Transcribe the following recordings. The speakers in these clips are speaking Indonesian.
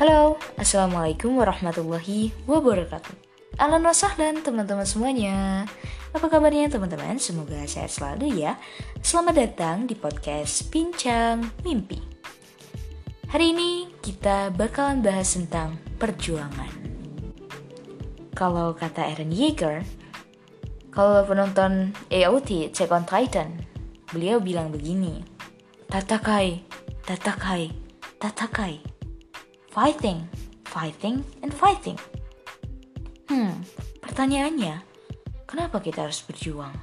Halo, Assalamualaikum warahmatullahi wabarakatuh. Alan wasahlan teman-teman semuanya. Apa kabarnya teman-teman? Semoga sehat selalu ya. Selamat datang di podcast Pincang Mimpi. Hari ini kita bakalan bahas tentang perjuangan. Kalau kata Aaron Yeager Kalau penonton AOT Check on Titan Beliau bilang begini Tatakai, tatakai, tatakai fighting, fighting, and fighting. Hmm, pertanyaannya, kenapa kita harus berjuang?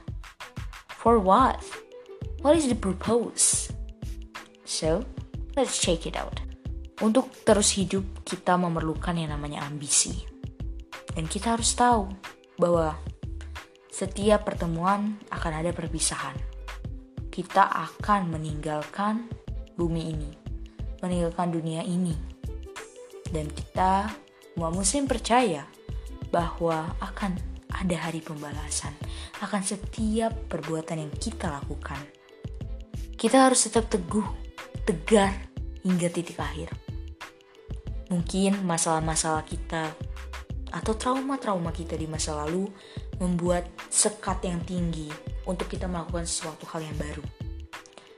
For what? What is the purpose? So, let's check it out. Untuk terus hidup, kita memerlukan yang namanya ambisi. Dan kita harus tahu bahwa setiap pertemuan akan ada perpisahan. Kita akan meninggalkan bumi ini, meninggalkan dunia ini dan kita semua muslim percaya bahwa akan ada hari pembalasan akan setiap perbuatan yang kita lakukan. Kita harus tetap teguh, tegar hingga titik akhir. Mungkin masalah-masalah kita atau trauma-trauma kita di masa lalu membuat sekat yang tinggi untuk kita melakukan sesuatu hal yang baru.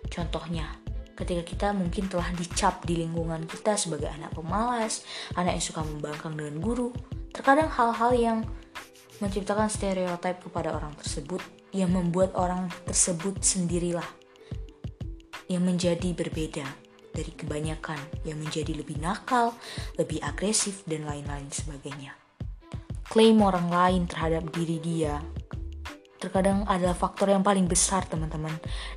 Contohnya, ketika kita mungkin telah dicap di lingkungan kita sebagai anak pemalas, anak yang suka membangkang dengan guru. Terkadang hal-hal yang menciptakan stereotip kepada orang tersebut yang membuat orang tersebut sendirilah yang menjadi berbeda dari kebanyakan yang menjadi lebih nakal, lebih agresif dan lain-lain sebagainya. Klaim orang lain terhadap diri dia terkadang adalah faktor yang paling besar teman-teman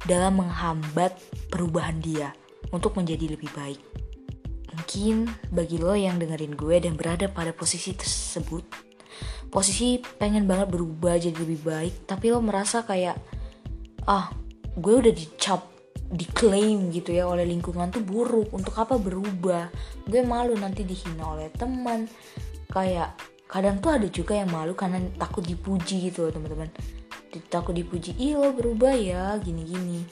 dalam menghambat perubahan dia untuk menjadi lebih baik. Mungkin bagi lo yang dengerin gue dan berada pada posisi tersebut, posisi pengen banget berubah jadi lebih baik, tapi lo merasa kayak, ah, gue udah dicap, diklaim gitu ya oleh lingkungan tuh buruk, untuk apa berubah? Gue malu nanti dihina oleh teman, kayak kadang tuh ada juga yang malu karena takut dipuji gitu loh teman-teman takut dipuji ih lo berubah ya gini-gini.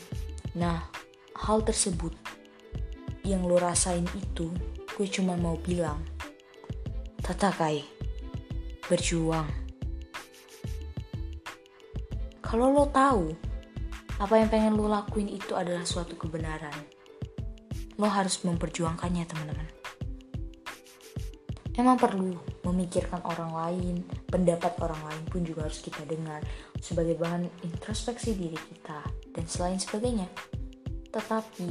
Nah hal tersebut yang lo rasain itu gue cuma mau bilang Tata Kai berjuang. Kalau lo tahu apa yang pengen lo lakuin itu adalah suatu kebenaran lo harus memperjuangkannya teman-teman. Emang perlu memikirkan orang lain, pendapat orang lain pun juga harus kita dengar sebagai bahan introspeksi diri kita dan selain sebagainya. Tetapi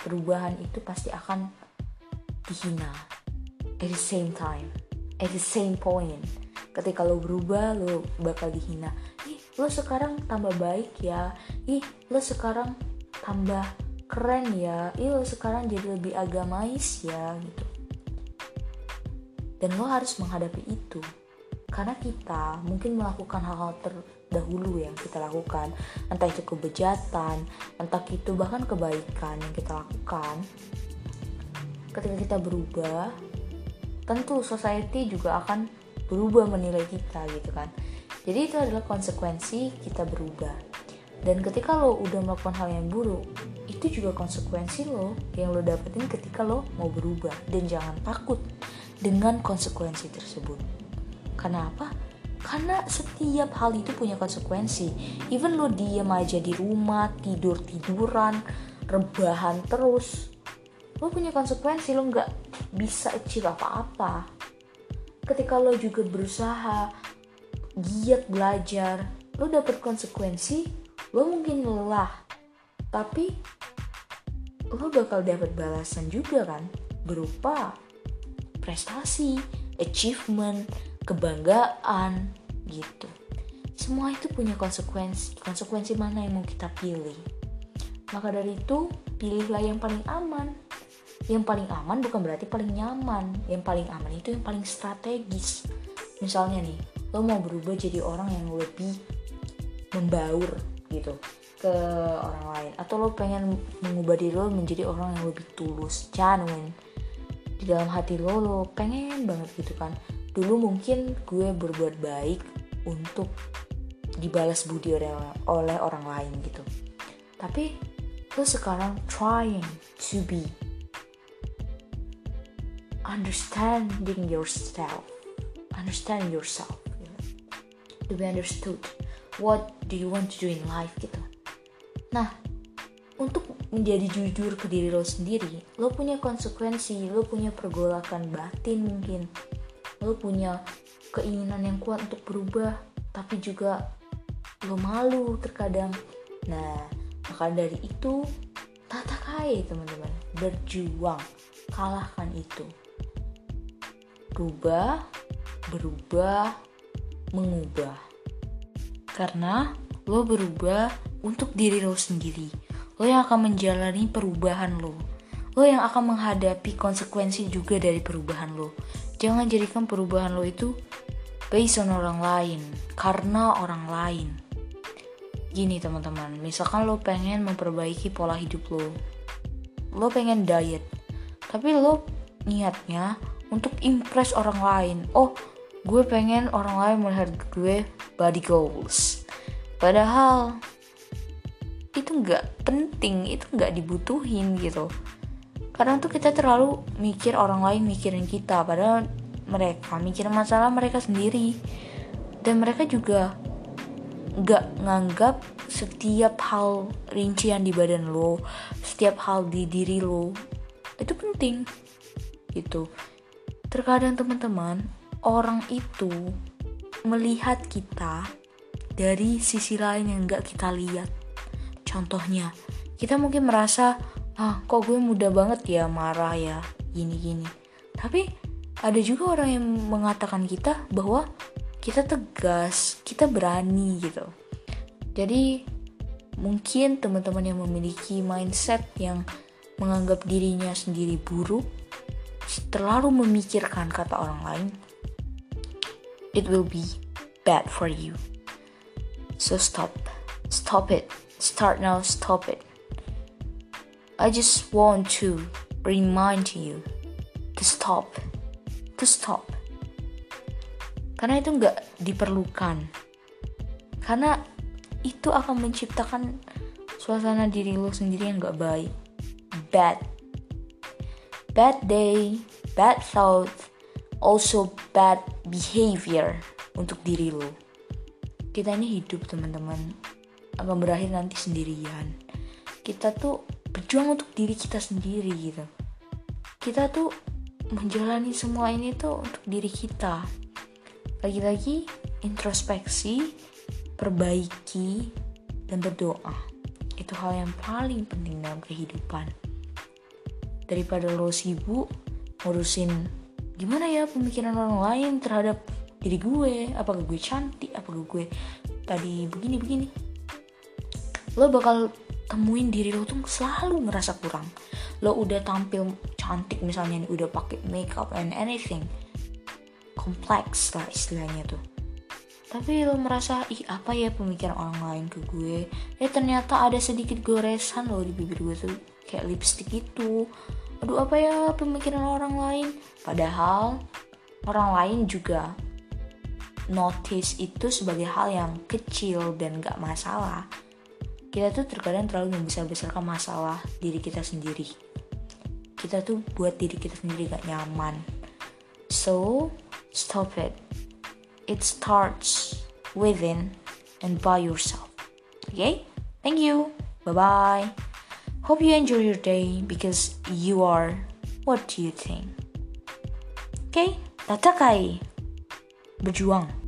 perubahan itu pasti akan dihina at the same time, at the same point. Ketika lo berubah, lo bakal dihina. Ih, lo sekarang tambah baik ya. Ih, lo sekarang tambah keren ya. Ih, lo sekarang jadi lebih agamais ya gitu dan lo harus menghadapi itu. Karena kita mungkin melakukan hal-hal terdahulu yang kita lakukan. Entah itu kebejatan entah itu bahkan kebaikan yang kita lakukan. Ketika kita berubah tentu society juga akan berubah menilai kita gitu kan. Jadi itu adalah konsekuensi kita berubah. Dan ketika lo udah melakukan hal yang buruk itu juga konsekuensi lo yang lo dapetin ketika lo mau berubah. Dan jangan takut dengan konsekuensi tersebut. Kenapa? Karena setiap hal itu punya konsekuensi. Even lo diem aja di rumah, tidur-tiduran, rebahan terus. Lo punya konsekuensi, lo nggak bisa achieve apa-apa. Ketika lo juga berusaha, giat belajar, lo dapet konsekuensi, lo mungkin lelah. Tapi lo bakal dapat balasan juga kan berupa prestasi, achievement, kebanggaan gitu. Semua itu punya konsekuensi. Konsekuensi mana yang mau kita pilih? Maka dari itu, pilihlah yang paling aman. Yang paling aman bukan berarti paling nyaman. Yang paling aman itu yang paling strategis. Misalnya nih, lo mau berubah jadi orang yang lebih membaur gitu ke orang lain atau lo pengen mengubah diri lo menjadi orang yang lebih tulus, genuine di dalam hati lo lo pengen banget gitu kan. Dulu mungkin gue berbuat baik untuk dibalas budi oleh, orang lain gitu. Tapi lo sekarang trying to be understanding yourself. Understand yourself to be understood. What do you want to do in life gitu. Nah untuk menjadi jujur ke diri lo sendiri lo punya konsekuensi lo punya pergolakan batin mungkin. Lo punya keinginan yang kuat untuk berubah tapi juga lo malu terkadang. Nah maka dari itu tata kai teman-teman. Berjuang kalahkan itu. Berubah berubah mengubah. Karena lo berubah untuk diri lo sendiri lo yang akan menjalani perubahan lo. Lo yang akan menghadapi konsekuensi juga dari perubahan lo. Jangan jadikan perubahan lo itu based on orang lain karena orang lain. Gini teman-teman misalkan lo pengen memperbaiki pola hidup lo. Lo pengen diet tapi lo niatnya untuk impress orang lain. Oh gue pengen orang lain melihat gue body goals. Padahal itu nggak penting itu nggak dibutuhin gitu. Kadang tuh kita terlalu mikir orang lain mikirin kita padahal mereka mikirin masalah mereka sendiri. Dan mereka juga nggak nganggap setiap hal rincian di badan lo setiap hal di diri lo itu penting gitu. Terkadang teman-teman orang itu melihat kita dari sisi lain yang nggak kita lihat contohnya kita mungkin merasa ah kok gue mudah banget ya marah ya gini-gini tapi ada juga orang yang mengatakan kita bahwa kita tegas kita berani gitu jadi mungkin teman-teman yang memiliki mindset yang menganggap dirinya sendiri buruk, terlalu memikirkan kata orang lain, it will be bad for you. So stop. Stop it. Start now, stop it. I just want to remind you to stop. To stop. Karena itu nggak diperlukan. Karena itu akan menciptakan suasana diri lo sendiri yang nggak baik bad. Bad day, bad thoughts, also bad behavior untuk diri lo. Kita ini hidup teman-teman akan berakhir nanti sendirian. Kita tuh berjuang untuk diri kita sendiri gitu. Kita tuh menjalani semua ini tuh untuk diri kita. Lagi-lagi introspeksi, perbaiki, dan berdoa. Itu hal yang paling penting dalam kehidupan daripada lo sibuk ngurusin gimana ya pemikiran orang lain terhadap diri gue apakah gue cantik apakah gue tadi begini begini lo bakal temuin diri lo tuh selalu ngerasa kurang. Lo udah tampil cantik misalnya nih udah pakai makeup and anything. Kompleks lah istilahnya tuh. Tapi lo merasa ih apa ya pemikiran orang lain ke gue? Ya ternyata ada sedikit goresan lo di bibir gue tuh kayak lipstick itu. Aduh apa ya pemikiran orang lain? Padahal orang lain juga notice itu sebagai hal yang kecil dan gak masalah kita tuh terkadang terlalu membesar-besarkan masalah diri kita sendiri. Kita tuh buat diri kita sendiri gak nyaman. So stop it. It starts within and by yourself. Okay? Thank you. Bye bye Hope you enjoy your day because you are what do you think? Okay, tatakai. Berjuang.